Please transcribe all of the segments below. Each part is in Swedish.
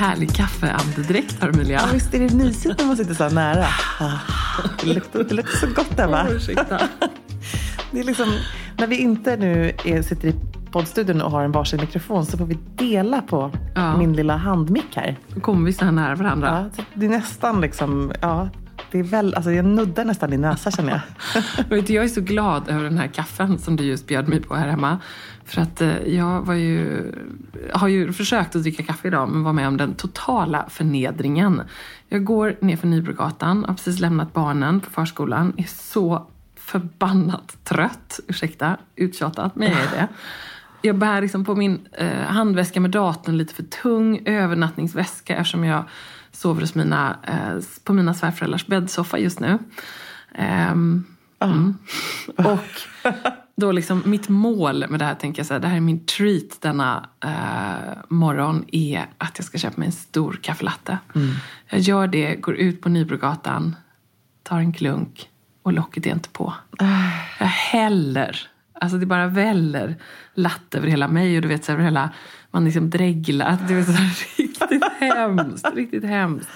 härlig kaffeandedräkt har Emilia. Ja, visst är det mysigt när man sitter så här nära? Det luktar, det luktar så gott där va? Ursäkta. Det är liksom, när vi inte nu är, sitter i poddstudion och har en varsin mikrofon så får vi dela på Ja. min lilla handmick här. Då kommer vi så här nära varandra. Ja, det är nästan liksom, ja, det är väl, alltså jag nuddar nästan din näsa känner jag. Vet du, jag är så glad över den här kaffen som du just bjöd mig på här hemma. För att eh, jag var ju, har ju försökt att dricka kaffe idag men var med om den totala förnedringen. Jag går ner för Nybrogatan, har precis lämnat barnen på förskolan, är så förbannat trött, ursäkta, uttjatat, men jag är det. Jag bär liksom på min eh, handväska med datorn lite för tung övernattningsväska eftersom jag sover hos mina, eh, på mina svärföräldrars bäddsoffa just nu. Ehm, mm. Och då liksom mitt mål med det här, tänker jag så här, det här är min treat denna eh, morgon, är att jag ska köpa mig en stor kaffelatte. Jag gör det, går ut på Nybrogatan, tar en klunk och locket är inte på. Jag häller, alltså det bara väller latte över hela mig och du vet så över hela, man liksom dreglar. Du vet, så här, riktigt hemskt, riktigt hemskt.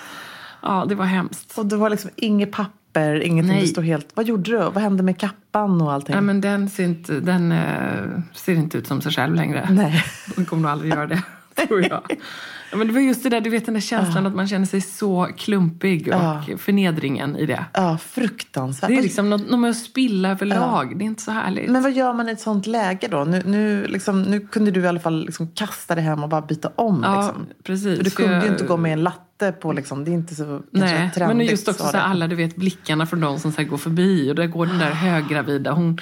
Ja, det var hemskt. Och du har liksom inget papper, ingenting, Nej. du står helt... Vad gjorde du? Vad hände med kappan och allting? Ja, men den ser inte, den, eh, ser inte ut som sig själv längre. Nej. Den kommer nog aldrig göra det, tror jag. Ja, men det var just det där, du vet den där känslan att man känner sig så klumpig och förnedringen i det. Ja, fruktansvärt. Det är liksom något, något med att spilla överlag. Det är inte så härligt. Men vad gör man i ett sånt läge då? Nu, nu, liksom, nu kunde du i alla fall liksom kasta dig hem och bara byta om. ja, liksom. precis. För du kunde jag- ju inte gå med en latte på, liksom, det är inte så Nej, trendigt. men just också så så här, det. alla du vet blickarna från de som så går förbi och där går den där höggravida. Hon,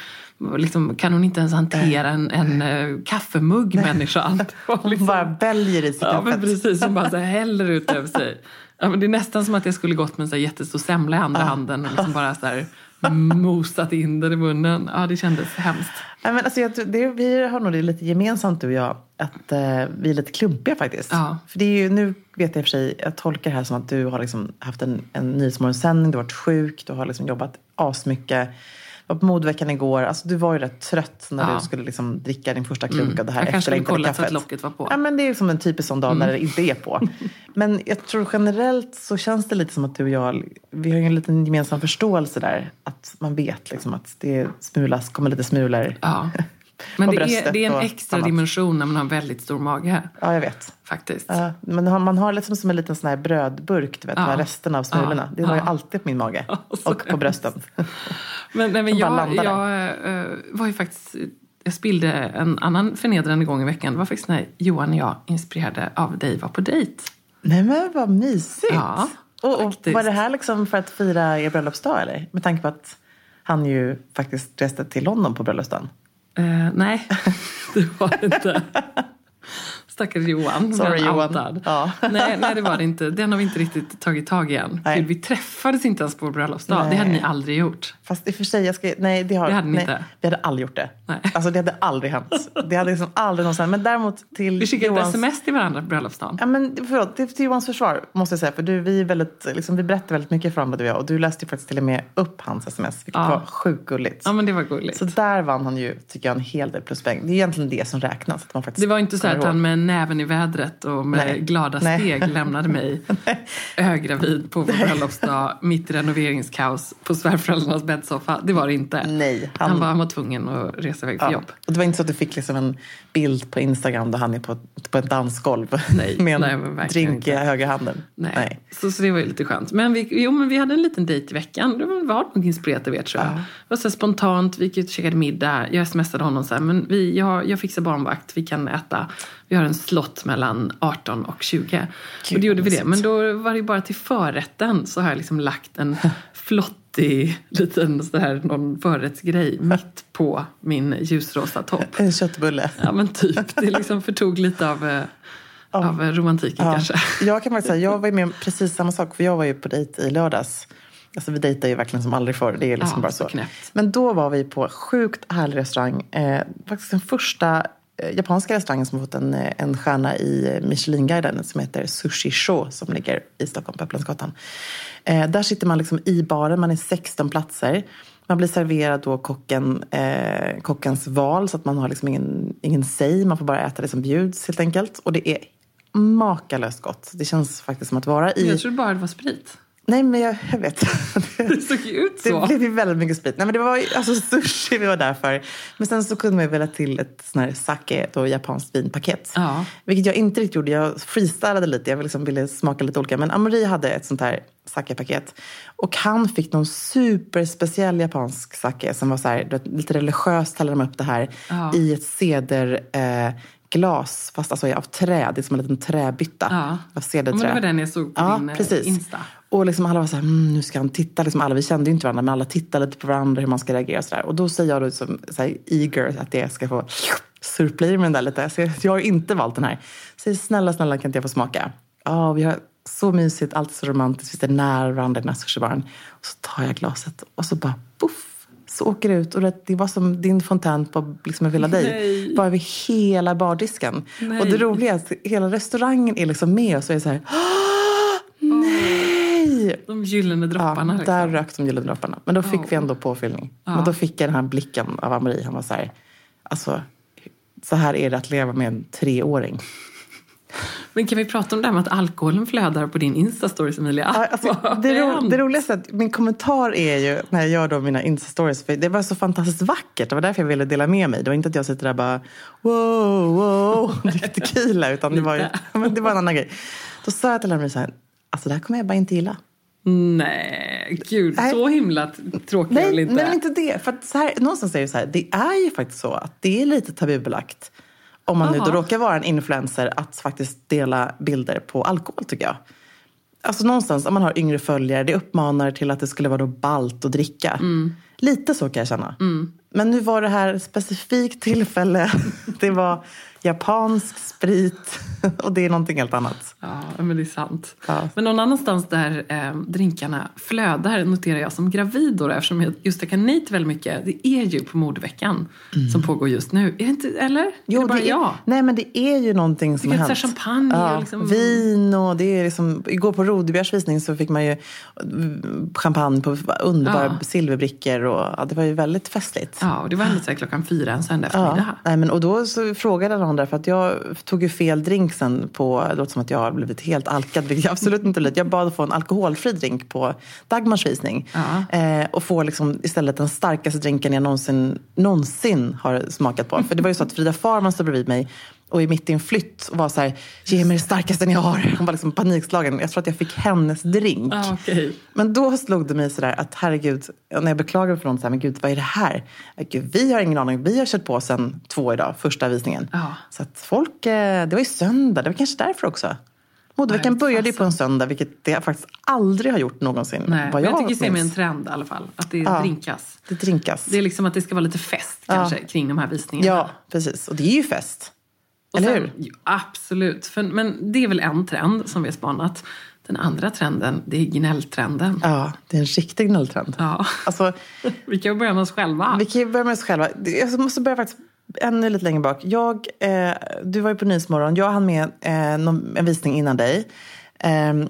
liksom, kan hon inte ens hantera en, en uh, kaffemugg människan? Hon liksom- bara väljer i sig Ja, kaffet. precis. Som bara så här häller ut över sig. Ja, men det är nästan som att jag skulle gått med en så här jättestor semla i andra handen och liksom bara så här mosat in den i munnen. Ja, det kändes hemskt. Nej, men alltså, jag, det, vi har nog det lite gemensamt du och jag. Att eh, vi är lite klumpiga faktiskt. Ja. För det är ju, nu vet jag för sig, jag tolkar det här som att du har liksom haft en, en nyhetsmorgonsändning, du har varit sjuk, du har liksom jobbat asmycket. Var på modveckan igår. Alltså, du var ju rätt trött när Ja. du skulle liksom dricka din första klunk av det här Jag kanske skulle efterlängtade kollat så att kaffet. locket var på. Ja, men det är som en typisk sån dag när det inte är på. Men jag tror generellt så känns det lite som att du och jag, vi har ju en liten gemensam förståelse där. Att man vet liksom att det smulas, kommer lite smulor. Ja. Men det är, det är en extra annat. dimension när man har en väldigt stor mage. Ja, jag vet. Faktiskt. Ja, men har- man har liksom som en liten sån här brödburk, du vet, Ja. med resten av smulorna. Ja. Det har jag Ja. alltid på min mage. så och på brösten. Men, nej, men jag, jag eh, var ju faktiskt... Jag spillde en annan förnedrande gång i veckan. Det var faktiskt när Johan och jag, inspirerade av dig, var på dejt. Nej men vad mysigt. Ja, och, och var det här liksom för att fira er bröllopsdag eller? Med tanke på att han ju faktiskt reste till London på bröllopsdagen. Uh, nej, det var det inte. Stackars Johan. Sorry, Johan. Ja. Nej, nej, det var det inte. Den har vi inte riktigt tagit tag i än. Nej. Vi träffades inte ens på vår bröllopsdag. Det Nej. hade ni aldrig gjort. Fast i och för sig, jag ska, nej, det, har, Det hade ni nej, inte. Vi hade aldrig gjort det. Nej. Alltså det hade aldrig hänt. Det hade liksom aldrig någonsin Men däremot till Vi skickade ett Johans... sms till varandra på bröllopsdagen. Ja, men förlåt, till, till Johans försvar måste jag säga. För du, vi, är väldigt, liksom, vi berättar väldigt mycket för varandra du och jag. Och du läste ju faktiskt till och med upp hans sms. Vilket Ja. var sjukt gulligt. Ja, men det var gulligt. Så där vann han ju, tycker jag, en hel del pluspoäng. Det är egentligen det som räknas. Att man faktiskt Det var inte så att han med näven i vädret och med Nej. glada Nej. steg lämnade mig höggravid på vår bröllopsdag mitt i renoveringskaos på svärföräldrarnas bäddsoffa. Det var det inte. Nej, Han, han- var, han var tvungen att resa iväg för Ja. jobb. Och det var inte så att du fick liksom en bild på Instagram där han är på, på ett dansgolv Nej, med en nej, drink i inte. högra handen. Nej. Så, så det var ju lite skönt. Men vi, jo, men vi hade en liten dejt i veckan. Det var nog inspirerat av er tror jag. Det var så spontant, vi gick ut och käkade middag. Jag smsade honom så här, men vi, jag, jag fixar barnvakt, vi kan äta. Vi har en slott mellan 18 och 20. Gud, och då gjorde vi det. Men då var det bara till förrätten så har jag liksom lagt en flottig liten så här, någon förrättsgrej mitt på min ljusrosa topp. En köttbulle. Ja men typ. Det liksom förtog lite av, eh, av eh, romantiken Ja. kanske. Jag kan faktiskt säga, jag var ju med om precis samma sak. För jag var ju på dejt i lördags. Alltså vi dejtar ju verkligen som aldrig förr. Det är liksom Ja, bara så knäppt. Men då var vi på sjukt härlig restaurang. Eh, faktiskt den första japanska restaurangen som har fått en, eh, en stjärna i Michelinguiden som heter Sushi Show som ligger i Stockholm på Upplandsgatan. Eh, där sitter man liksom i baren, man är 16 platser. Man blir serverad då kocken, eh, kockens val så att man har liksom ingen, ingen säg. Man får bara äta det som bjuds helt enkelt. Och det är makalöst gott. Det känns faktiskt som att vara i... Jag trodde bara det var sprit. Nej, men jag, jag vet. Det såg ju ut Det så. blev ju väldigt mycket sprit. Nej, men det var ju alltså sushi vi var där för. Men sen så kunde man ju välja till ett sån här sake, då japanskt vinpaket. Ja. Vilket jag inte riktigt gjorde. Jag freestylade lite. Jag liksom ville smaka lite olika. Men Amori hade ett sånt här sakepaket. Och han fick någon superspeciell japansk sake som var så här, lite religiöst hällde de upp det här Ja. i ett cederglas. Eh, fast alltså av trä. Det är som en liten träbytta Ja. av cederträ. det var den jag såg på Ja, din eh, precis. Insta. Och liksom alla var så här, mm, nu ska han titta. Liksom alla, vi kände ju inte varandra, men alla tittade lite på varandra hur man ska reagera. Och, så där. och då säger jag då som så här, eager att jag ska få surpla i mig den där lite. Så jag, jag har inte valt den här. Säger snälla, snälla kan inte jag få smaka? Ja, vi har så mysigt, allt är så romantiskt. Nära varandra i den här sushibaren. Och så tar jag glaset och så bara poff. Så åker det ut och det, det var som din fontän på liksom en Villa. Bara över hela bardisken. Nej. Och det roliga är att hela restaurangen är liksom med och så är det så här Nej! De gyllene dropparna. Ja, liksom. där rök de gyllene dropparna. Men då fick Ja. vi ändå påfyllning. Ja. Men då fick jag den här blicken av Amori. Han var så här, alltså, så här är det att leva med en treåring. Men kan vi prata om det här med att alkoholen flödar på din Insta-stories Emilia? Ja, alltså, det, ro, det roligaste är att min kommentar är ju när jag gör då mina Insta-stories. För det var så fantastiskt vackert. Det var därför jag ville dela med mig. Det var inte att jag sitter där och bara wow, wow, dricker tequila. Utan det var, ju, det var en annan grej. Då sa jag till Amori så här, alltså det här kommer jag bara inte gilla. Nej, gud. Nej. Så himla tråkig är väl Nej, inte? nej, men inte det. För så här, någonstans är det så här, det är ju faktiskt så att det är lite tabubelagt. Om man nu då råkar vara en influencer att faktiskt dela bilder på alkohol tycker jag. Alltså någonstans, om man har yngre följare, det uppmanar till att det skulle vara då balt att dricka. Mm. Lite så kan jag känna. Men nu var det här specifikt tillfälle. Det var japansk sprit och det är någonting helt annat. Ja, men det är sant. Ja. Men någon annanstans där eh, drinkarna flödar noterar jag som gravid då, eftersom jag just tackar nej till väldigt mycket. Det är ju på modeveckan som pågår just nu. Är det inte, eller? är det bara är, jag? Nej, men det är ju någonting som har hänt. champagne och liksom- Vin och det är liksom... Igår på Rodebjärs visning så fick man ju mm, champagne på underbara Ja. silverbrickor och ja, det var ju väldigt festligt. Ja, och det var ändå klockan fyra en söndag Ja, eftermiddag. nej, men, och då så frågade någon där, för att jag tog ju fel drink sen på, det låter som att jag har blivit helt alkad, vilket jag absolut inte blivit. Jag bad att få en alkoholfri drink på Dagmars visning. Ja. Eh, och få liksom istället den starkaste drinken jag någonsin, någonsin har smakat på. För det var ju så att Frida Farman stod bredvid mig och är mitt i en flytt och var så här, ge mig det starkaste ni har. Hon var liksom panikslagen. Jag tror att jag fick hennes drink. Ja, okej. Men då slog det mig sådär att herregud, när jag beklagade för någon så här, men gud vad är det här? Gud, vi har ingen aning, vi har kört på sen två idag, första visningen. Ja. Så att folk, eh, det var ju söndag, det var kanske därför också. Modeveckan började ju på en söndag, vilket det faktiskt aldrig har gjort någonsin. Nej, vad men jag tycker se mig en trend i alla fall. Att det Ja. drinkas. Det drinkas. Det är liksom att det ska vara lite fest kanske kring de här visningarna. Ja, precis. Och det är ju fest. Och Eller sen, hur? Absolut. För, men det är väl en trend som vi har spanat. Den andra trenden, det är gnälltrenden. Ja, det är en riktig gnälltrend. Ja. Alltså, Vi kan ju börja med oss själva. Vi kan ju börja med oss själva. Jag måste börja faktiskt ännu lite längre bak. Jag, eh, du var ju på Nyhetsmorgon. Jag hann med eh, någon, en visning innan dig. Ehm,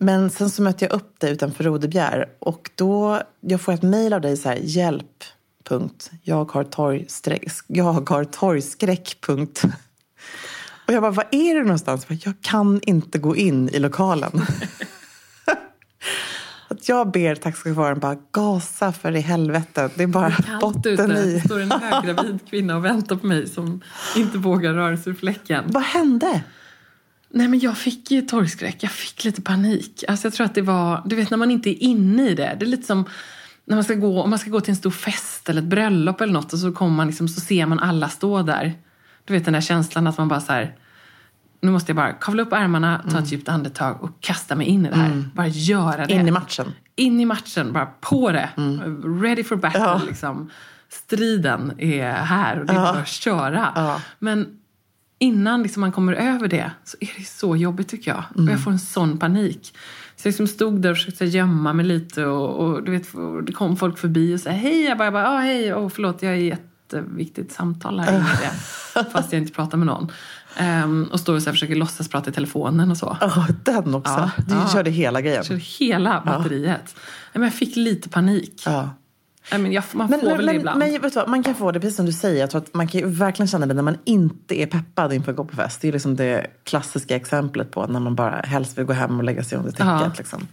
men sen så mötte jag upp dig utanför Rodebjer. Och då, jag får ett mejl av dig så här, hjälp. Punkt. Jag har, torgsträck, jag har torgskräck. Punkt. Och jag bara, vad är det någonstans? Jag, bara, jag kan inte gå in i lokalen. Att jag ber taxichauffören bara gasa för i helvete. Det är bara botten ute. i. Det står en höggravid kvinna och väntar på mig som inte vågar röra sig ur fläcken. Vad hände? Nej men jag fick ju torgskräck. Jag fick lite panik. Alltså jag tror att det var, du vet när man inte är inne i det. Det är lite som när man ska gå, om man ska gå till en stor fest eller ett bröllop eller något och så kommer man liksom, så ser man alla stå där. Du vet den där känslan att man bara så här, nu måste jag bara kavla upp ärmarna, ta ett djupt andetag och kasta mig in i det här. Bara göra det. In i matchen. In i matchen, bara på det. Ready for battle Ja. liksom. Striden är här och det är bara att köra. Ja. Men innan liksom man kommer över det så är det så jobbigt tycker jag. Mm. Och jag får en sån panik. Så jag liksom stod där och försökte gömma mig lite och, och du vet, och det kom folk förbi och sa hej. Jag bara, jag bara hej, oh, förlåt jag är i ett jätteviktigt samtal här inne. Fast jag inte pratar med någon. Ehm, och står och så försöker låtsas prata i telefonen och så. Ja, den också. Ja, du ja. körde hela grejen. Jag körde hela batteriet. Nej, Men jag fick lite panik. Ja. Nej, Men jag, man Men, får men, väl det ibland. men vet du vad, man kan få det precis som du säger. Jag tror att man kan ju verkligen känna det när man inte är peppad inför att gå på fest. Det är liksom det klassiska exemplet på när man bara helst vill gå hem och lägga sig under täcket. Ja. Liksom.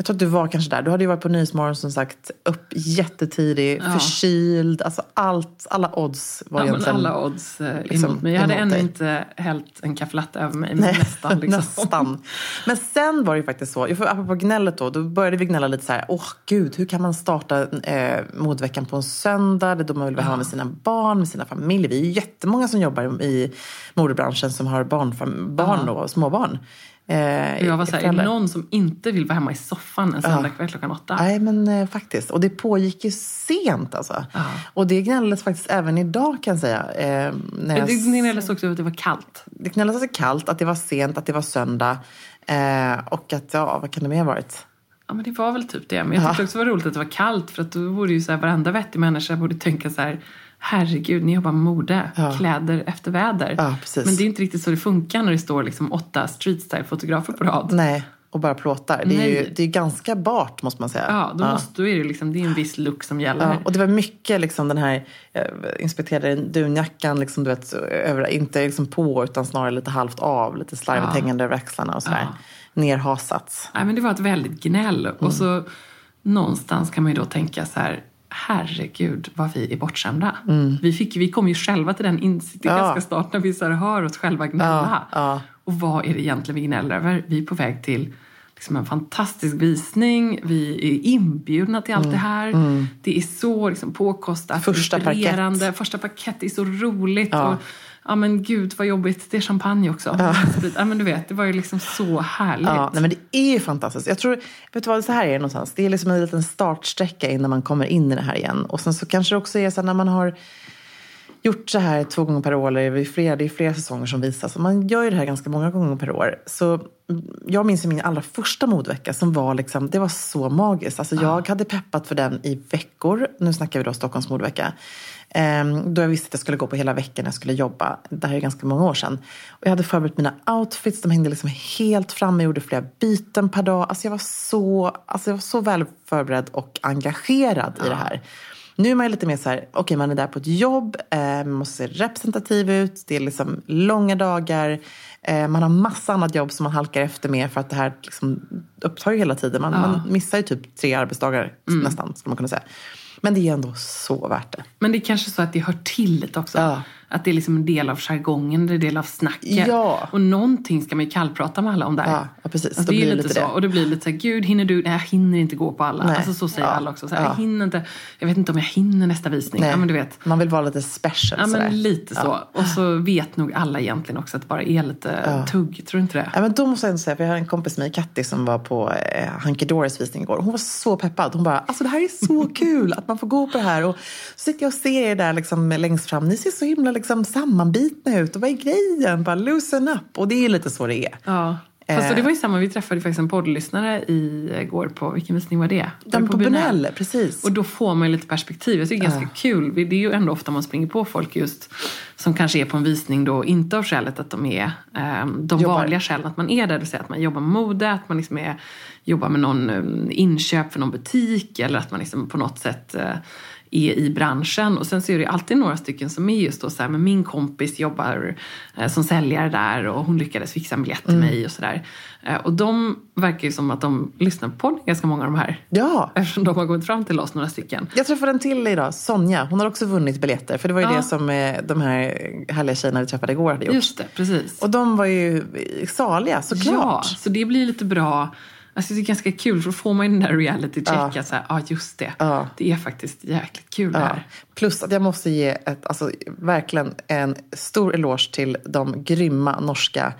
Jag tror att du var kanske där. Du hade ju varit på Nyhetsmorgon som sagt, upp jättetidig, Ja. förkyld. Alltså allt, alla odds var Ja, men egentligen... alla odds eh, liksom emot mig. Jag hade ännu dig. inte hällt en kaffelatte över mig, men Nej, nästan. Liksom. nästan. Men sen var det ju faktiskt så, får- apropå gnället då, då började vi gnälla lite så här, åh gud, hur kan man starta eh, modveckan på en söndag? Det är då man vill vara hemma med sina barn, med sina familjer. Vi är ju jättemånga som jobbar i modebranschen som har barn, barn då, småbarn. Eh, jag var så här, är det någon som inte vill vara hemma i soffan en söndagkväll klockan åtta? Nej, men eh, faktiskt. Och det pågick ju sent alltså. Ja. Och det gnälldes faktiskt även idag kan jag säga. Eh, när jag Det gnälldes också över att det var kallt. det gnälldes att det var kallt, att det var sent, att det var söndag. Eh, och att, ja, vad kan det mer ha varit? Ja, men det var väl typ det. Men jag tyckte också det var roligt att det var kallt. För att då borde ju så här, varenda vettig människa borde tänka så här. Herregud, ni jobbar med mode. Ja. Kläder efter väder. Ja. Men det är inte riktigt så det funkar när det står liksom åtta street style-fotografer på rad. Nej, och bara plåtar. Det är ju Nej. det är ju ganska bart måste man säga. Ja, då, Måste, då är det, liksom, det är en viss look som gäller. Ja, och det var mycket liksom den här, jag inspekterade dunjackan, liksom, du vet, över, inte liksom på utan snarare lite halvt av, lite slarvigt Ja. hängande över axlarna och sådär. Ja. Nerhasats. Nej, men det var ett väldigt gnäll. Mm. Och så någonstans kan man ju då tänka så här. Herregud vad vi är bortskämda. Vi, fick, vi kom ju själva till den insikten Mm. Ja. ganska snart när vi så här hör oss själva gnälla. Ja, ja. Och vad är det egentligen vi gnäller över? Vi är på väg till liksom en fantastisk visning. Vi är inbjudna till allt det här. Det är så liksom, påkostat, Mm. Första inspirerande. parkett. Första parkett är så roligt. Ja. Och, ja men gud vad jobbigt, det är champagne också. Ja. men du vet, det var ju liksom så härligt. Ja, nej, men det är ju fantastiskt. Jag tror, vet du vad, så här är det någonstans. Det är liksom en liten startsträcka innan man kommer in i det här igen. Och sen så kanske det också är så här när man har gjort så här två gånger per år, eller det är flera, det är flera säsonger som visas. Och man gör ju det här ganska många gånger per år. Så jag minns min allra första modvecka som var liksom, det var så magiskt. Alltså jag hade peppat för den i veckor. Nu snackar vi då Stockholms modvecka. Ehm, då jag visste att jag skulle gå på hela veckan när jag skulle jobba. Det här är ganska många år sedan. Och jag hade förberett mina outfits. De hängde liksom helt framme. Jag gjorde flera byten per dag. Alltså jag var så, alltså jag var så väl förberedd och engagerad i det här. Nu är man lite mer så här, okej man är där på ett jobb, eh, man måste se representativ ut, det är liksom långa dagar, eh, man har massa annat jobb som man halkar efter med för att det här liksom upptar ju hela tiden. Man, man missar ju typ tre arbetsdagar nästan, skulle man kunna säga. Men det är ändå så värt det. Men det är kanske så att det hör till lite också. Ja. Att det är liksom en del av jargongen, det är en del av snacket. Ja. Och någonting ska man ju kallprata med alla om där. Ja, ja, precis. Alltså, det är blir det lite lite så. Och det blir lite så här, gud hinner du? Nej, jag hinner inte gå på alla. Nej. Alltså så säger Ja. alla också. Så här, Ja. Jag hinner inte. Jag vet inte om jag hinner nästa visning. Ja, men du vet. Man vill vara lite special Ja, sådär. men lite så. Och så vet nog alla egentligen också att det bara är lite tugg. Tror du inte det? Ja, men då måste jag ändå säga, för jag har en kompis med Katti, som var på eh, Hunky Doris visning igår. Hon var så peppad. Hon bara, alltså det här är så kul att man får gå på det här. Och så sitter jag och ser er där liksom, längst fram. Ni ser så himla liksom, sammanbitna ut. Och vad är grejen? Bara loosen up. Och det är lite så det är. Ja. Fast Eh. det var ju samma, vi träffade faktiskt en poddlyssnare igår på, vilken visning var det? Var De det på Bunell, precis. Och då får man ju lite perspektiv. Jag tycker det är ganska kul. Det är ju ändå ofta man springer på folk just som kanske är på en visning då, inte av skälet att de är eh, de Jobbar. vanliga skälen att man är där. Det vill säga att man jobbar med mode, att man liksom är, jobbar med någon eh, inköp för någon butik eller att man liksom på något sätt eh, är i branschen. Och sen så är det alltid några stycken som är just då så här, men min kompis jobbar eh, som säljare där och hon lyckades fixa en biljett till mig och sådär. Eh, och de verkar ju som att de lyssnar på podden, ganska många av de här. Ja, Eftersom de har kommit fram till oss, några stycken. jag träffade en till idag, Sonja. Hon har också vunnit biljetter. För det var ju Ja. det som eh, de här härliga tjejerna vi träffade igår hade gjort. Just det, precis. Och de var ju saliga såklart. Ja, så det blir lite bra Alltså det är ganska kul, för då får man ju den där reality check. Ja. Så här, just det. Ja. Det är faktiskt jäkligt kul Ja. här. Plus att jag måste ge ett, alltså, verkligen en stor eloge till de grymma norska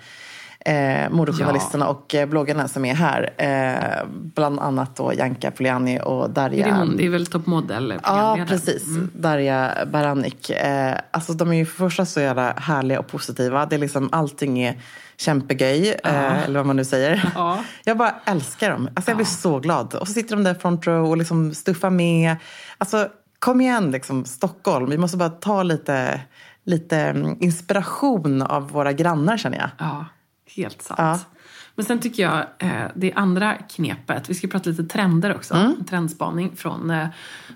eh, modejournalisterna och eh, bloggarna som är här. Eh, bland annat då Janka Poliani och Darja. Är det hon? Det är väl toppmodell? Ja, precis. Darja Baranik. Eh, alltså, de är ju för första så jävla härliga och positiva. Det är liksom, allting är kämpegöj, eh, eller vad man nu säger. Ja. Jag bara älskar dem. Alltså, jag blir så glad. Och så sitter de där front row och liksom stuffar med. Alltså, kom igen, liksom, Stockholm. Vi måste bara ta lite, lite mm, inspiration av våra grannar, känner jag. Ja, helt sant. Ja. Men sen tycker jag eh, det andra knepet, vi ska prata lite trender också, Mm. trendspaning från, eh,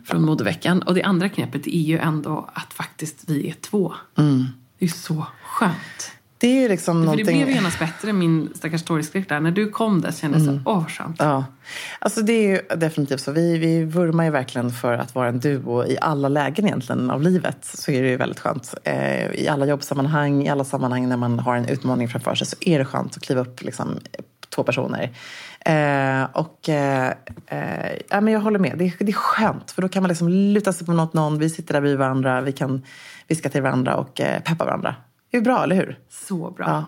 från modeveckan. Och det andra knepet är ju ändå att faktiskt vi är två. Det är så skönt. Det är ju liksom För det någonting... blev ju genast bättre, min stackars torgskräck där. När du kom där kände jag så, åh vad skönt. Ja, alltså det är ju definitivt så. Vi, vi vurmar ju verkligen för att vara en duo i alla lägen egentligen av livet. Så är det ju väldigt skönt. Eh, I alla jobbsammanhang, i alla sammanhang när man har en utmaning framför sig så är det skönt att kliva upp liksom, två personer. Eh, och eh, eh, ja, men jag håller med. Det är, det är skönt för då kan man liksom luta sig på något, någon. Vi sitter där vid varandra, vi kan viska till varandra och eh, peppa varandra. Det är bra, eller hur? Så bra. Ja.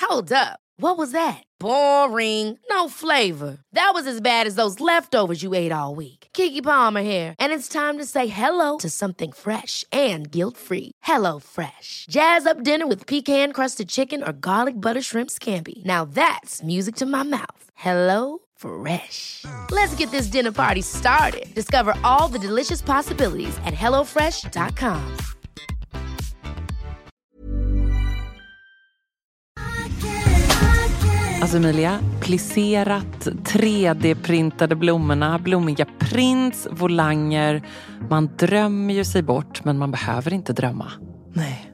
Hold up. What was that? Boring. No flavor. That was as bad as those leftovers you ate all week. Kiki Palmer here, and it's time to say hello to something fresh and guilt-free. Hello Fresh. Jazz up dinner with pecan-crusted chicken or garlic butter shrimp scampi. Now that's music to my mouth. Hello Fresh. Let's get this dinner party started. Discover all the delicious possibilities at hellofresh.com. Alltså Emilia, plisserat, 3D-printade blommorna, blommiga prints, volanger. Man drömmer ju sig bort, men man behöver inte drömma. Nej.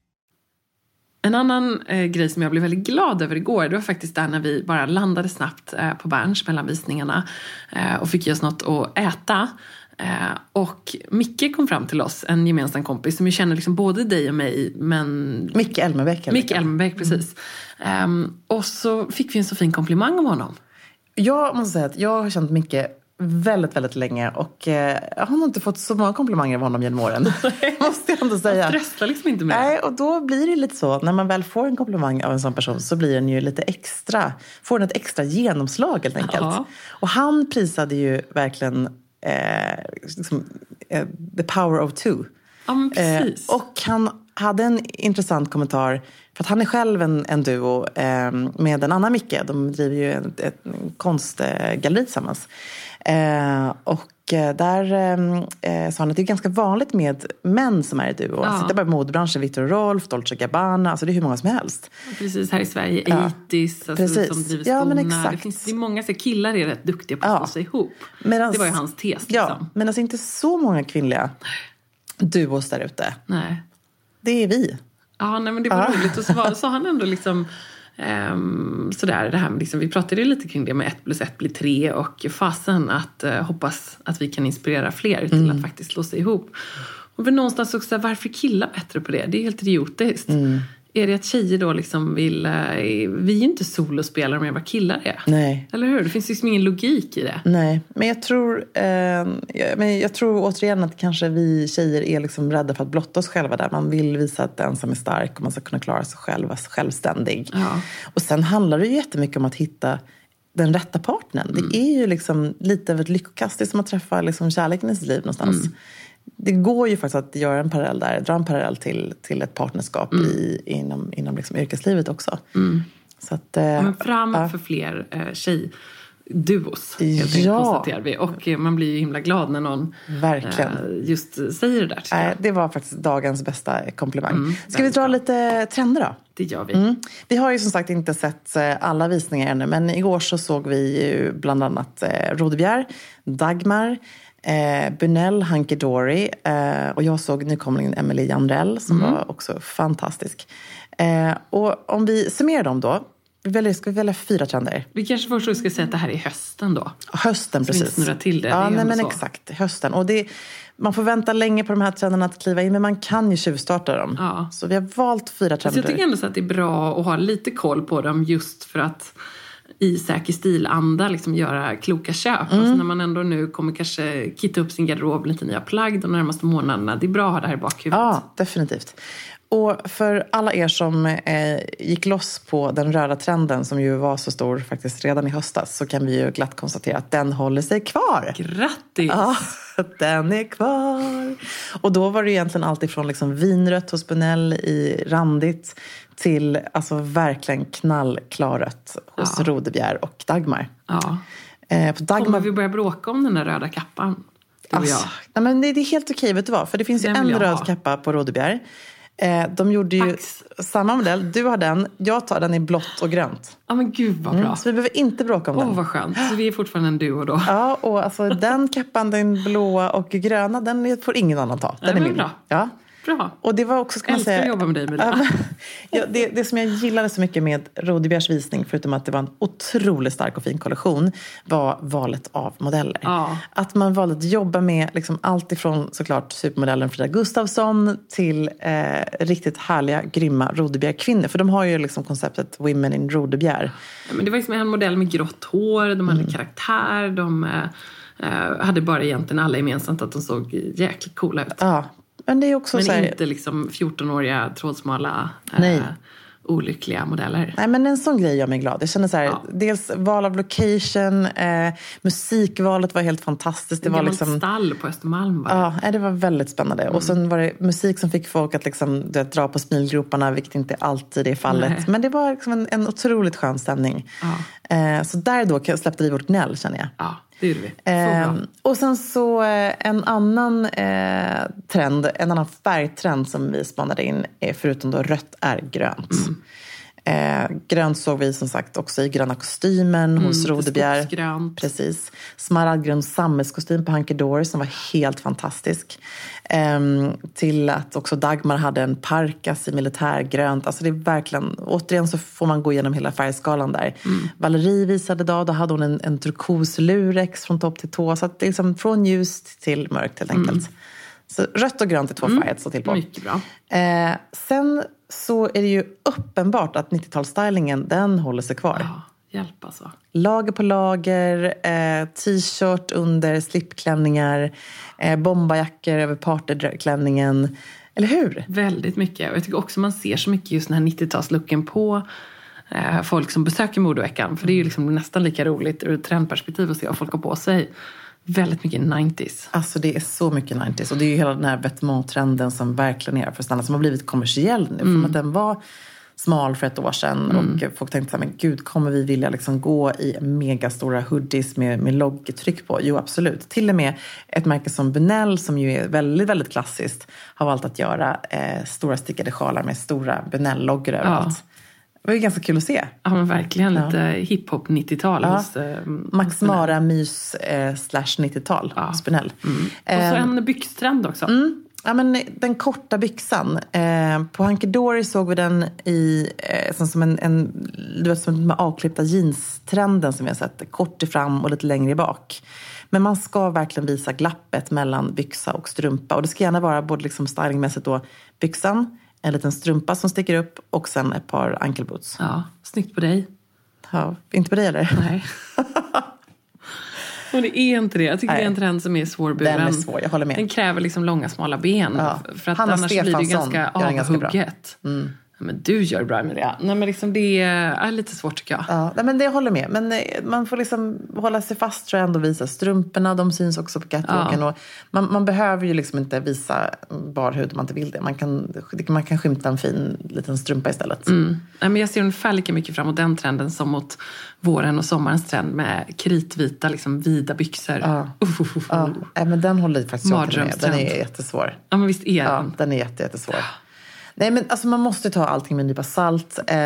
En annan eh, grej som jag blev väldigt glad över igår, det var faktiskt där när vi bara landade snabbt eh, på Berns mellan visningarna eh, och fick ge oss något att äta. Eh, och Micke kom fram till oss, en gemensam kompis som ju känner liksom både dig och mig, men Micke Elmerbäck. helt Micke enkelt. Elmenbäck, precis. Ehm, och så fick vi en så fin komplimang om honom. Jag måste säga att jag har känt Micke väldigt, väldigt länge och eh, jag har nog inte fått så många komplimanger av honom genom åren. måste jag ändå säga. Stressar liksom inte med. Nej, och då blir det lite så, när man väl får en komplimang av en sån person så blir den ju lite extra, får den ett extra genomslag helt enkelt. Ja. Och han prisade ju verkligen eh, liksom, eh, the power of two. Ja, men precis. Eh, och han hade en intressant kommentar, för att han är själv en, en duo eh, med en annan Micke. De driver ju ett, ett konstgalleri tillsammans. Eh, och eh, där eh, sa han att det är ganska vanligt med män som är i duo. Ja. Alltså, det är bara modebranschen, Victor Rolf, Dolce Gabbana, alltså det är hur många som helst. Precis, här i Sverige, Ja. 80s, alltså, Precis. som driver Ja, men skorna. Det, exakt. finns, det är många så killar är rätt duktiga på att Ja. slå sig ihop. Medans- det var ju hans tes. Liksom. Ja, men alltså inte så många kvinnliga duos där ute. Nej. Det är vi. Ja, nej, men det var Ja. roligt. Och så var, sa han ändå liksom ehm, sådär, det här med liksom, vi pratade ju lite kring det med ett plus ett blir tre och fasen att eh, hoppas att vi kan inspirera fler till Mm. att faktiskt slå sig ihop. Och för någonstans också, varför killar bättre på det? Det är helt idiotiskt. Mm. Är det att tjejer då liksom vill... eh, vi är ju inte solospelare mer än vad killar är. Nej. Eller hur? Det finns liksom ingen logik i det. Nej, men jag tror, eh, jag, men jag tror återigen att kanske vi tjejer är liksom rädda för att blotta oss själva där. Man vill visa att den som är stark och man ska kunna klara sig själv, vara självständig. Ja. Och sen handlar det ju jättemycket om att hitta den rätta partnern. Mm. Det är ju liksom lite av ett lyckokast. Det är som att träffa liksom kärleken i sitt liv någonstans. Mm. Det går ju faktiskt att göra en parallell där, dra en parallell till, till ett partnerskap Mm. i, inom, inom liksom yrkeslivet också. Så att, eh, Men fram ja. för fler eh, tjejduos, helt enkelt, Ja. konstaterar vi. Och eh, man blir ju himla glad när någon Verkligen. eh, just säger det där. Nej, jag. det var faktiskt dagens bästa komplimang. Mm, Ska vi dra bra. lite trender då? Det gör vi. Mm. Vi har ju som sagt inte sett eh, alla visningar ännu, men igår så såg vi ju bland annat eh, Rodebjer, Dagmar, eh, Bunell, Hunky Dory eh, och jag såg nykomlingen Emily Janrell som Mm. var också fantastisk. Eh, och om vi summerar dem då, vi väljer, ska vi välja fyra trender? Vi kanske först ska säga att det här är hösten då. Hösten Så vi inte precis. snurrar till det, det Ja, ju nej, men så. exakt. Hösten. Och det, man får vänta länge på de här trenderna att kliva in, men man kan ju tjuvstarta dem. Ja. Så vi har valt fyra Så trender. jag tycker ändå så att det är bra att ha lite koll på dem just för att i säker stilanda liksom göra kloka köp. Mm. Alltså när man ändå nu kommer kanske kitta upp sin garderob med lite nya plagg de närmaste månaderna. Det är bra att ha det här i bakhuvudet. Ja, definitivt. Och för alla er som eh, gick loss på den röda trenden som ju var så stor faktiskt redan i höstas så kan vi ju glatt konstatera att den håller sig kvar. Grattis! Ja, den är kvar. Och då var det egentligen allt ifrån liksom vinrött hos Bunell i randigt till alltså verkligen knallklarrött hos Ja. Rodebjer och Dagmar. Ja. Eh, på Dagmar Kommer vi börja bråka om den där röda kappan? Alltså, nej, men det, är helt okej, vet du vad? För det finns ju Den en vill jag röd ha. kappa på Rodebjer. Eh, de gjorde ju Pax. samma modell. Du har den, jag tar den i blått och grönt. Ja men gud vad bra. Mm, så vi behöver inte bråka om Åh den. vad skönt. Så vi är fortfarande en duo då. Ja, och alltså den kappan, den blåa och gröna, den får ingen annan ta. Den Ja, är min. bra. Ja. Bra. Och det var också, ska man Älskar säga... att jobba med dig, Emilia. Ja, det, det som jag gillade så mycket med Rodebjers visning, förutom att det var en otroligt stark och fin kollektion, var valet av modeller. Ja. Att man valde att jobba med liksom allt ifrån såklart supermodellen Frida Gustafsson till eh, riktigt härliga, grymma Rodebjer-kvinnor. För de har ju liksom konceptet Women in Rodebjer. Ja, men det var liksom en modell med grått hår, de hade Mm. karaktär, de eh, eh, hade bara egentligen alla gemensamt att de såg jäkligt coola ut. Ja, men det är också Men så här, inte liksom 14-åriga trådsmala Nej. eh, olyckliga modeller. Nej, men en sån grej gör mig glad. Jag känner så här, Ja. dels val av location, eh, musikvalet var helt fantastiskt. Det Det var liksom... stall på Östermalm var det. Ja, det var väldigt spännande. Och sen var det musik som fick folk att liksom, du vet, dra på smilgroparna, vilket inte alltid är fallet. Nej. Men det var liksom en, en otroligt skön stämning. Ja. Eh, så där då släppte vi vårt gnäll, känner jag. Ja, det gjorde vi. Eh, och sen så eh, en annan eh, trend, en annan färgtrend som vi spanade in, är förutom då rött, är grönt. Mm. Eh, grönt såg vi som sagt också i gröna kostymen hos lite Rodebjer. Precis. Smaragdgrön sammetskostym på Hunky Dory som var helt fantastisk. Ehm, till att också Dagmar hade en parkas i militärgrönt. Alltså det är verkligen, återigen så får man gå igenom hela färgskalan där. Valerie visade idag, då hade hon en, en turkos lurex från topp till tå. Så att det är liksom från ljust till mörkt helt enkelt. Så rött och grönt är två färger att stå till på. Mycket bra. Eh, sen så är det ju uppenbart att 90-talsstylingen, den håller sig kvar. Ja, hjälp alltså. Lager på lager, eh, t-shirt under slipklänningar, eh, bombajackor över partyklänningen. Eller hur? Väldigt mycket. Och jag tycker också man ser så mycket just den här 90-talslooken på eh, folk som besöker modeveckan. För det är ju liksom nästan lika roligt ur ett trendperspektiv att se vad folk har på sig. Väldigt mycket 90s. Alltså det är så mycket 90s. Och det är ju hela den här vetementtrenden som verkligen är för stanna. Som har blivit kommersiell nu. För att den var smal för ett år sedan. Och folk tänkte så här, men gud, kommer vi vilja liksom gå i megastora hoodies med, med loggtryck på? Jo, absolut. Till och med ett märke som Bunell, som ju är väldigt, väldigt klassiskt, har valt att göra eh, stora stickade sjalar med stora Bunell-loggor överallt. Det var ju ganska kul att se. Ja men verkligen lite hiphop 90-tal Ja. eh, Max Spinell. Mara mys eh, slash 90-tal, Ja. Spinell. Och så en byxtrend också. Ja, men den korta byxan. Eh, på Hunky Dory såg vi den i, eh, som, som en, en, du vet, som den avklippta jeans-trenden som vi har sett. Kort i fram och lite längre i bak. Men man ska verkligen visa glappet mellan byxa och strumpa. Och det ska gärna vara både liksom stylingmässigt då byxan, en liten strumpa som sticker upp och sen ett par ankle boots. Ja, snyggt på dig. Ja, inte på dig eller? Nej. Och det är inte det. Jag tycker Nej. det är en trend som är svårburen. Den är svår, jag håller med. Den kräver liksom långa smala ben. Ja. För att Hanna annars blir det Stefansson ganska den ganska. Mm. Ja, men du gör bra Emilia. Nej men liksom det är lite svårt tycker jag. Ja, nej, men det jag håller med. Men eh, man får liksom hålla sig fast tror jag ändå visa strumporna. De syns också på catwalken. Ja. Och man, man behöver ju liksom inte visa bar hud om man inte vill det. Man kan, man kan skymta en fin liten strumpa istället. Mm. Nej, men jag ser ungefär lika mycket fram emot den trenden som mot våren och sommarens trend med kritvita, liksom vida byxor. Ja. Uff, uff, uff. Ja, nej, men den håller faktiskt jag med. Den är jättesvår. ja men visst är Ja, den. den är jätte, jättesvår. Nej, men alltså man måste ta allting med en nypa salt. Eh,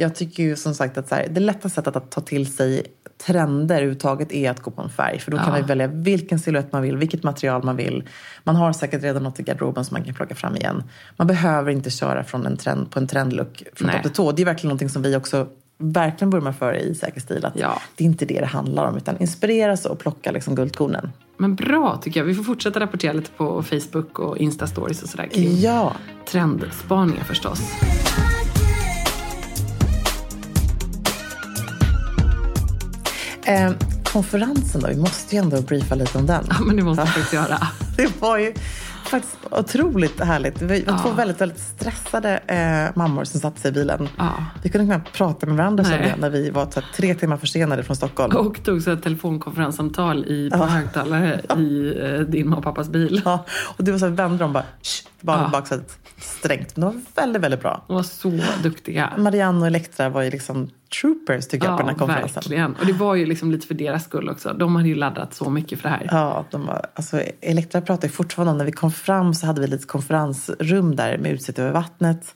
jag tycker ju som sagt att så här, det lätta sättet att ta till sig trender överhuvudtaget är att gå på en färg. För då kan Ja. man välja vilken silhuett man vill, vilket material man vill. Man har säkert redan något i garderoben som man kan plocka fram igen. Man behöver inte köra från en trend, på en trendlook från topp till tå. Det är verkligen någonting som vi också verkligen vurmar för i Säker stil. Att Ja. Det är inte det det handlar om, utan inspireras och plocka liksom guldkornen. Men bra tycker jag. Vi får fortsätta rapportera lite på Facebook och Insta-stories och sådär kring Ja, trendspaningar förstås. eh, konferensen då, vi måste ju ändå briefa lite om den. Ja, men det måste jag faktiskt göra. Det var ju faktiskt otroligt härligt. Vi var två väldigt, väldigt stressade eh, mammor som satte sig i bilen. Ja. Vi kunde knappt prata med varandra kände jag, när vi var här, tre timmar försenade från Stockholm. Och tog så ett telefonkonferenssamtal i, på högtalare i eh, din och pappas bil. Ja, och det var så här, vände de bara, Shh, barnen Ja. baksätet strängt. Men de var väldigt, väldigt bra. De var så duktiga. Marianne och Elektra var ju liksom troopers tycker jag på den här konferensen. verkligen. Och det var ju liksom lite för deras skull också. De hade ju laddat så mycket för det här. Ja, de var, alltså, Elektra pratar ju fortfarande om när vi kom fram så hade vi lite konferensrum där med utsikt över vattnet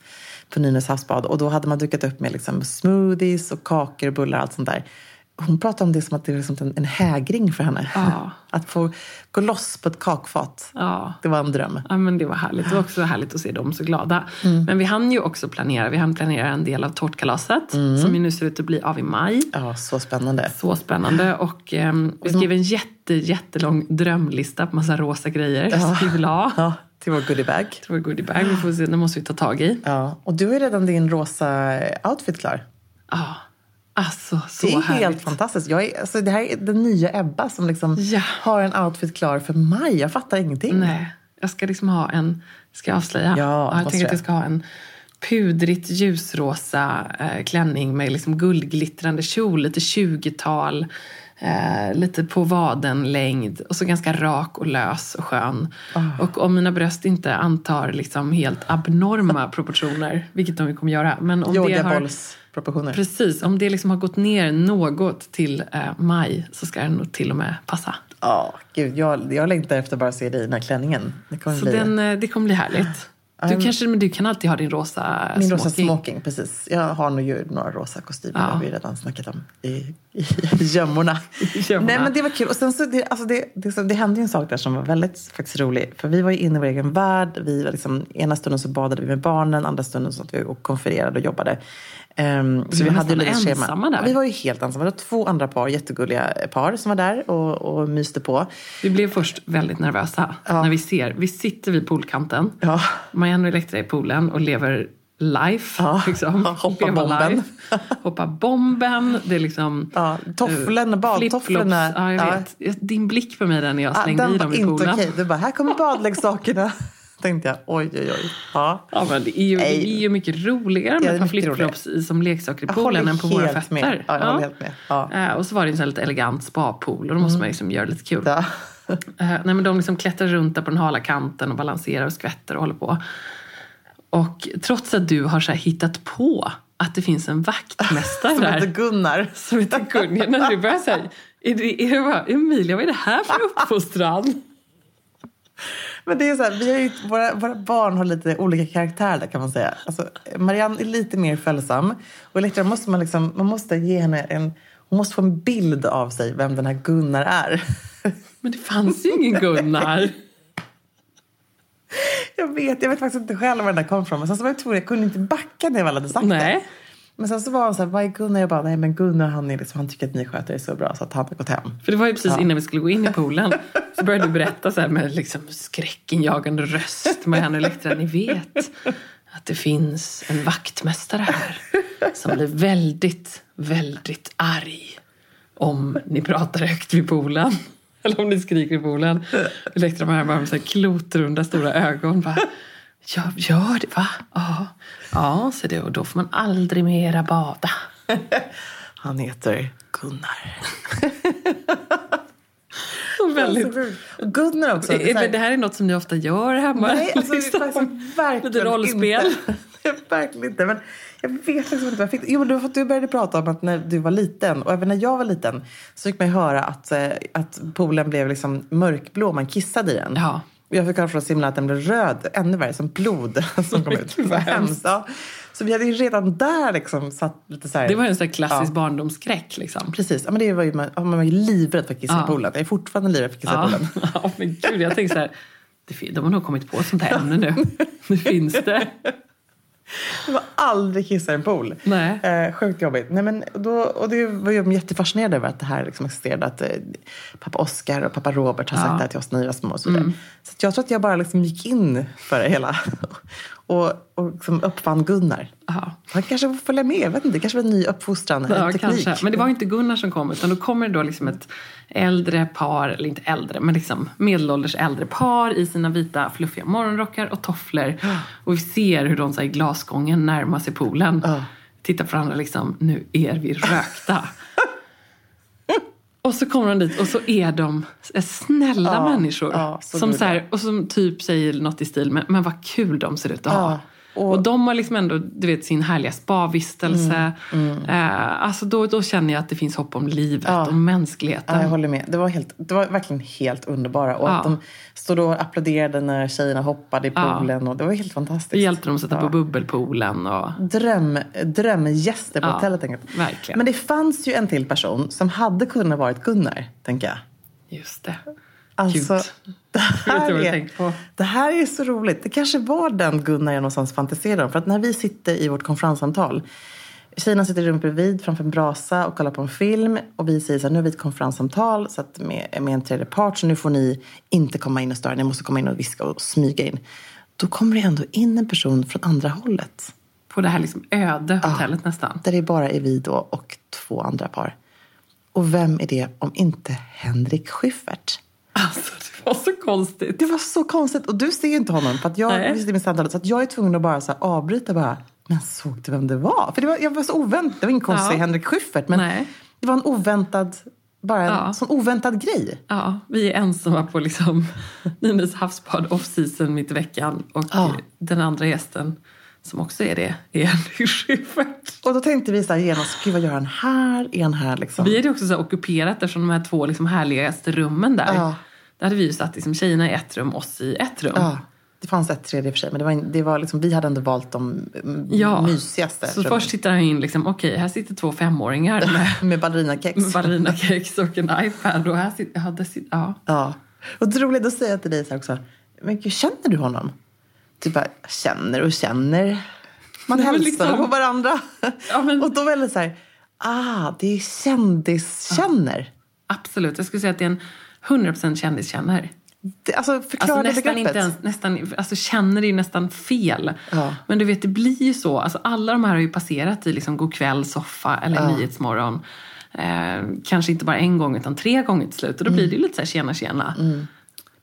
på Nynäs havsbad och då hade man dukat upp med liksom smoothies och kakor och bullar och allt sånt där. Hon pratar om det som att det är liksom en, en hägring för henne. Ja. Att få gå loss på ett kakfat. Ja. Det var en dröm. Ja, men det var härligt. Det var också härligt att se dem så glada. Mm. Men vi hann ju också planera. Vi hann planera en del av tårtkalaset Mm. som ju nu ser ut att bli av i maj. Ja, så spännande. Så spännande. Och ehm, vi skrev en jätte, jättelång drömlista på massa rosa grejer Ja. som vi vill ha. Ja, till vår goodiebag. Det var goodiebag. Vi får se, det måste vi ta tag i. Ja, och du har ju redan din rosa outfit klar. Ja, alltså så Det är härligt. helt fantastiskt. Jag är, alltså, det här är den nya Ebba som liksom Ja. har en outfit klar för maj. Jag fattar ingenting. Nej, jag ska liksom ha en, ska jag avslöja? Ja, jag tänker att jag ska ha en pudrigt ljusrosa eh, klänning med liksom guldglittrande kjol, lite 20-tal. Eh, lite på vaden längd och så ganska rak och lös och skön. Ah. Och om mina bröst inte antar liksom helt abnorma proportioner, vilket de kommer göra. Men om det har, Yogabollsproportioner. precis, om det liksom har gått ner något till eh, maj så ska den nog till och med passa. Ja, gud, jag, jag längtar efter att bara se dig i den här klänningen. Det kommer Så bli den, eh, det kommer bli härligt. Du, kanske, men du kan alltid ha din rosa min rosa smoking. smoking. Precis. Jag har nog ju några rosa kostymer. Ja. Det har vi redan snackat om i, i, i gömmorna. gömmorna. Nej, men det var kul. Och sen så, det, alltså det, det, det hände ju en sak där som var väldigt faktiskt rolig. För vi var ju inne i vår egen värld. Vi var liksom, ena stunden så badade vi med barnen, andra stunden så att vi och konfererade och jobbade. Ehm, så var vi hade lite schema. ensamma där. Ja, Vi var ju helt ensamma. Det var två andra par, jättegulliga par som var där och, och myste på. Vi blev först väldigt nervösa när vi ser, vi sitter vid poolkanten. Ja. Marianne och Elektra i poolen och lever life. Ja. Liksom. Hoppa Leva bomben. life. Hoppa bomben. Det är liksom... Ja, tofflorna, eh, badtofflorna. Ja, jag vet. Din blick på mig där när jag Ja, slängde den i var dem i inte poolen. okej. Du bara, här kommer badleksakerna. Tänkte jag, oj oj oj. Ja. Ja, men det är ju, det är ju mycket roligare med ett par flipflops i som leksaker i poolen än på våra fötter. med. Ja, jag håller helt med. Ja. Eh, Och så var det en sån lite elegant spapool och då måste man liksom göra lite kul. Ja. Eh, nej, men de liksom klättrar runt där på den hala kanten och balanserar och skvätter och håller på. Och trots att du har så hittat på att det finns en vaktmästare Som heter där Gunnar. som heter Gunnar. När du börjar säga, är det, är det bara, Emilia, vad är det här för uppfostran? Men det är så här, vi har ju, våra, våra barn har lite olika karaktärer där kan man säga. Alltså, Marianne är lite mer följsam. Och Elektra måste man liksom, man måste ge henne en, hon måste få en bild av sig, vem den här Gunnar är. Men det fanns ju ingen Gunnar. Jag vet, jag vet faktiskt inte själv var den där kom ifrån. Men sen så var jag tvungen, jag kunde inte backa när jag väl hade sagt Nej. det. Men sen så var hon så här, vad är Gunnar? Jag bara, nej men Gunnar han, är liksom, han tycker att ni sköter er så bra så att han har gått hem. För det var ju precis Ja. innan vi skulle gå in i poolen. Så började du berätta så här med liksom skräckinjagande röst. Marianne Elektra, ni vet att det finns en vaktmästare här. Som blir väldigt, väldigt arg. Om ni pratar högt vid poolen. Eller om ni skriker i poolen. Elektra bara med så här klotrunda stora ögon. Bara, ja, gör det va? Ja, ja så det, och då får man aldrig mera bada. Han heter Gunnar. Väldigt Gunnar också. Så här- är- Det här är något som ni ofta gör hemma? Nej, alltså, det är Liksom. faktiskt verkligen Lite rollspel. Inte. verkligen inte. Men jag vet liksom inte vad jag fick. Jo, men du, du började prata om att när du var liten och även när jag var liten så fick man höra att, eh, att poolen blev liksom mörkblå man kissade i den. Ja. Jag fick höra från Simla att den blev röd, ännu värre, som blod som kom ut. Vad hemskt. Ja. Så vi hade ju redan där liksom satt lite så här... Det var ju en sån klassisk Ja. barndomsskräck. Liksom. Precis, ja, men det var ju, man, man var ju livrädd för att kissa Ja. Jag är fortfarande livrädd för att i Ja. ja, men gud, jag tänkte så här. det De har nog kommit på sånt här ämne nu. Nu finns det. Jag var aldrig kissa i en pool. Nej. Eh, sjukt jobbigt. Nej, men då, och det var jag jättefascinerad över att det här liksom existerade. Att eh, pappa Oscar och pappa Robert har sagt Ja. Mm. det här till oss när vi var små. Och så vidare. så jag tror att jag bara liksom gick in för det hela. Och och liksom uppfann Gunnar. Ja. Han kanske får följa med. Jag vet inte, det kanske var en ny uppfostran. Ja, en teknik. kanske. Men det var inte Gunnar som kom utan då kommer det då liksom ett äldre par, eller inte äldre, men liksom medelålders äldre par i sina vita fluffiga morgonrockar och tofflor. Och vi ser hur de så här, i glasgången närmar sig poolen. Ja. Tittar på varandra liksom, nu är vi rökta. Och så kommer de dit och så är de snälla Ja, människor. ja, så som så här, och som typ säger något i stil med, men vad kul de ser ut att ha. Ja, Och, och- de har liksom ändå du vet, sin härliga spavistelse. Mm, Eh, alltså då, då känner jag att det finns hopp om livet, Ja. om mänskligheten. Ja, jag håller med. Det var, helt, det var verkligen helt underbara. Och Ja. att de stod och applåderade när tjejerna hoppade i Ja. poolen. Och det var helt fantastiskt. Det hjälpte dem att sätta Ja. på bubbelpoolen. Och, dröm, drömgäster på Ja, hotellet. jag. verkligen. Men det fanns ju en till person som hade kunnat varit Gunnar, tänker jag. just det. Alltså, Cute. det här, är, det här är så roligt. Det kanske var den Gunnar jag någonstans fantiserade om. För att när vi sitter i vårt konferenssamtal Tjejerna sitter rummet bredvid framför en brasa och kollar på en film. Och vi säger så här, nu har vi ett konferenssamtal så att med, med en tredje part. Så nu får ni inte komma in och störa. Ni måste komma in och viska och smyga in. Då kommer det ändå in en person från andra hållet. På det här liksom öde hotellet nästan. Där det bara är vi då och två andra par. Och vem är det om inte Henrik Schyffert? Alltså det var så konstigt. Det var så konstigt. Och du ser ju inte honom. För att jag Nej. vi sitter med samtalet. Så att jag är tvungen att bara så avbryta bara. Men såg du vem det var? För det var, jag var så oväntad. Det var ingen konstig Ja. Henrik Schyffert. Men Nej. det var en oväntad, bara en Ja. sån oväntad grej. Ja, vi är ensamma på liksom Nynäs havsbad off-season mitt i veckan. Och Ja. den andra gästen, som också är det, är Henrik Schyffert. Och då tänkte vi så här genast, gud vad gör han här? Är han här liksom? Vi hade också så här ockuperat eftersom de här två liksom härligaste rummen där. Ja. Där hade vi ju satt liksom tjejerna i ett rum, oss i ett rum. Ja, det fanns ett tredje i för sig. Men det var, det var liksom, vi hade ändå valt de mm, Ja. mysigaste. Så rummen. först tittar han in, liksom, okej, här sitter två femåringar med, Med ballerinakex. med ballerinakex och en iPad. Och här sitter, ja, där sitter, ja. Ja. Och det roliga, då säger jag till dig så här också. Men gud, känner du honom? Du bara, känner och känner. Man Nej, hälsar liksom- på varandra. Ja, men- Och då är det så här, ah, det är kändiskänner. Absolut, jag skulle säga att det är en 100% kändiskänner. Det, alltså förklara Alltså nästan begreppet. inte ens, nästan, alltså känner är ju nästan fel. Ja. Men du vet, det blir ju så. Alltså alla de här har ju passerat i liksom kväll, soffa eller Ja. Nyhetsmorgon. Eh, kanske inte bara en gång ung tre gånger till slut. Och då blir det ju lite så här tjena tjena.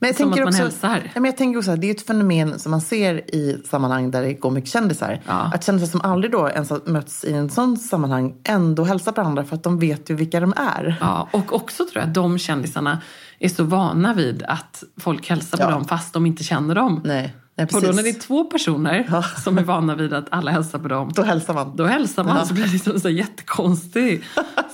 Men jag Som tänker att man också, hälsar. Ja, men jag tänker också det är ett fenomen som man ser i sammanhang där det går mycket kändisar. Ja. Att kändisar som aldrig då ens har mötts i en sån sammanhang ändå hälsar på varandra för att de vet ju vilka de är. Ja, och också tror jag att de kändisarna är så vana vid att folk hälsar på Ja. dem fast de inte känner dem. Nej, Nej, Och då när det är två personer som är vana vid att alla hälsar på dem. Då hälsar man. Då hälsar man Ja. så blir det liksom så här jättekonstig.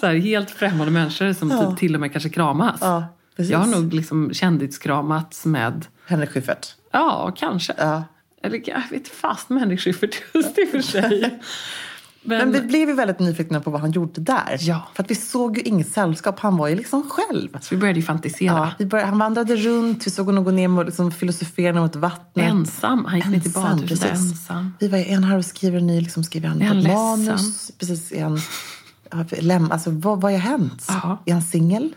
Så här helt främmande människor som Ja. typ till och med kanske kramas. Ja, precis. Jag har nog liksom kändiskramats med, Henrik Schyffert. ja kanske. Ja. Eller jag vet fast med Henrik Schyffert just i och för sig. Men, Men vi blev ju väldigt nyfikna på vad han gjorde där. Ja. För att vi såg ju inget sällskap. Han var ju liksom själv. så vi började ju fantisera. Ja, vi började, han vandrade runt, vi såg honom gå ner och liksom filosofera mot vattnet. Ensam. Han gick ner till badhuset ensam. Vi var, är han här och skriver en ny, liksom, skriver han han manus? Precis, ja, läm, alltså, vad, vad har hänt? Ja. Är han singel?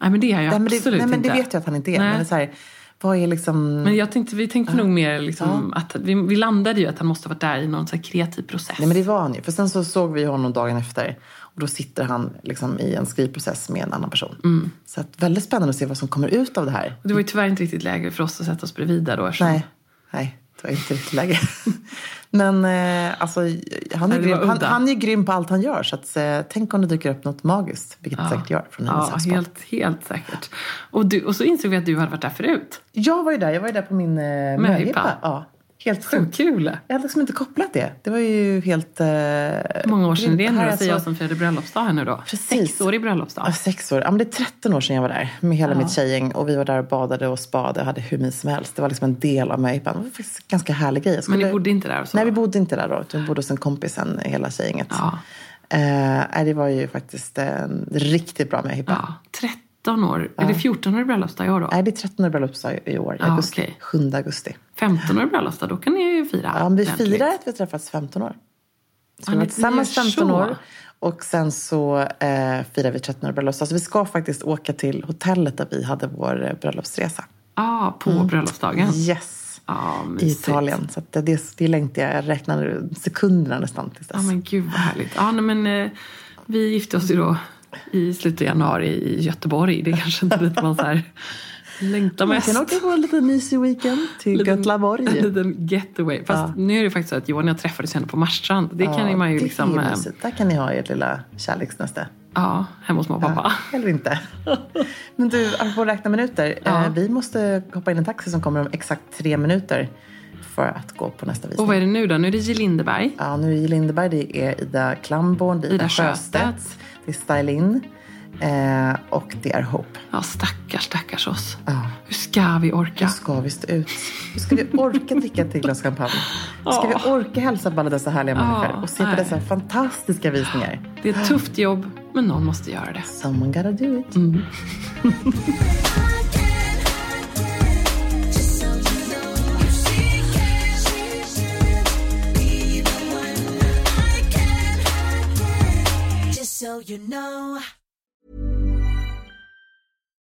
Nej men det är jag Nej, men det, absolut nej, men inte. det vet jag att han inte är. Nej. Men är så här, vad är liksom... Men jag tänkte, vi tänkte nog mer liksom att vi, vi landade ju att han måste ha varit där i någon så kreativ process. Nej men det var han ju. För sen så såg vi honom dagen efter. Och då sitter han liksom i en skrivprocess med en annan person. Mm. Så att, väldigt spännande att se vad som kommer ut av det här. Och det var ju tyvärr inte riktigt läge för oss att sätta oss bredvid där då. eftersom- Nej, nej det var inte riktigt läge. Men eh, alltså, han, är grym. Han, han är grym på allt han gör. Så att, eh, tänk om det dyker upp något magiskt. Vilket det säkert gör från Ja, helt, helt säkert. Och, du, och så insåg vi att du hade varit där förut. Jag var ju där. Jag var ju där på min eh, möhippa. Ja, helt Så sjukt. kul! Jag hade liksom inte kopplat det. Det var ju helt... Eh, Hur många år sedan är det grymt. nu är säger jag alltså- som firade bröllopsdag här nu då? Precis. Sexårig bröllopsdag. Ja, sex år. Ja, men det är 13 år sedan jag var där med hela mitt tjejgäng. Och vi var där och badade och spade och hade hur mysigt som helst. Det var liksom en del av möhippan. Det var faktiskt ganska härlig grej. Jag Men skulle- ni bodde inte där? Så? Nej, vi bodde inte där då. Vi bodde hos en kompis sen, hela tjejgänget. Ja. Eh, det var ju faktiskt en riktigt bra möhippa. Ja, 13 år. Är det 14 år bröllopsdag i år då? Nej, det är 13 år bröllopsdag i år. I Ja, augusti. okej. 7 augusti. 15 år bröllopsdag, då kan ni ju fira Ja, men vi ordentligt. firar att vi träffats 15 år. Så Ja, vi tillsammans firar 15 så. år. Och sen så eh, firar vi 13 år bröllopsdag. Så vi ska faktiskt åka till hotellet där vi hade vår eh, bröllopsresa. Ja, på bröllopsdagen. Yes! Ja, I. Italien. Så det, det, det längtar jag. Jag räknar sekunderna nästan tills dess. Ja, men gud vad härligt. Ja, nej, men, eh, vi gifte oss ju då i slutet av januari i Göteborg. Det är kanske inte dit man så här längtar Man mest. kan åka på en liten mysig weekend till Liten- En Göteborg. liten getaway. Fast nu är det faktiskt så att Johan och jag träffades henne på Marstrand. Det kan ju man ju det är liksom... eh, mysigt. Där kan ni ha ert lilla kärleksnäste. Ja, hemma hos mamma och pappa. Eller inte. Men du, apropå räkna minuter. Ja. Eh, vi måste hoppa in i en taxi som kommer om exakt tre minuter för att gå på nästa visning. Och vad är det nu då? Nu är det J. Lindeberg. Ja, nu i Lindeberg, det är Ida Klamborn, det är Ida Ida Sjöstedt. Sjöstedt, det är Stylin eh, och det är Hope. Ja, stackars, stackars oss. Ja. Hur ska vi orka? Hur ska vi stå ut? Hur ska vi orka dricka ett till glas champagne? Hur ska vi orka hälsa på alla dessa härliga människor och se på dessa fantastiska visningar? Det är ett tufft jobb, men någon måste göra det. Someone gotta do it. Just so you know.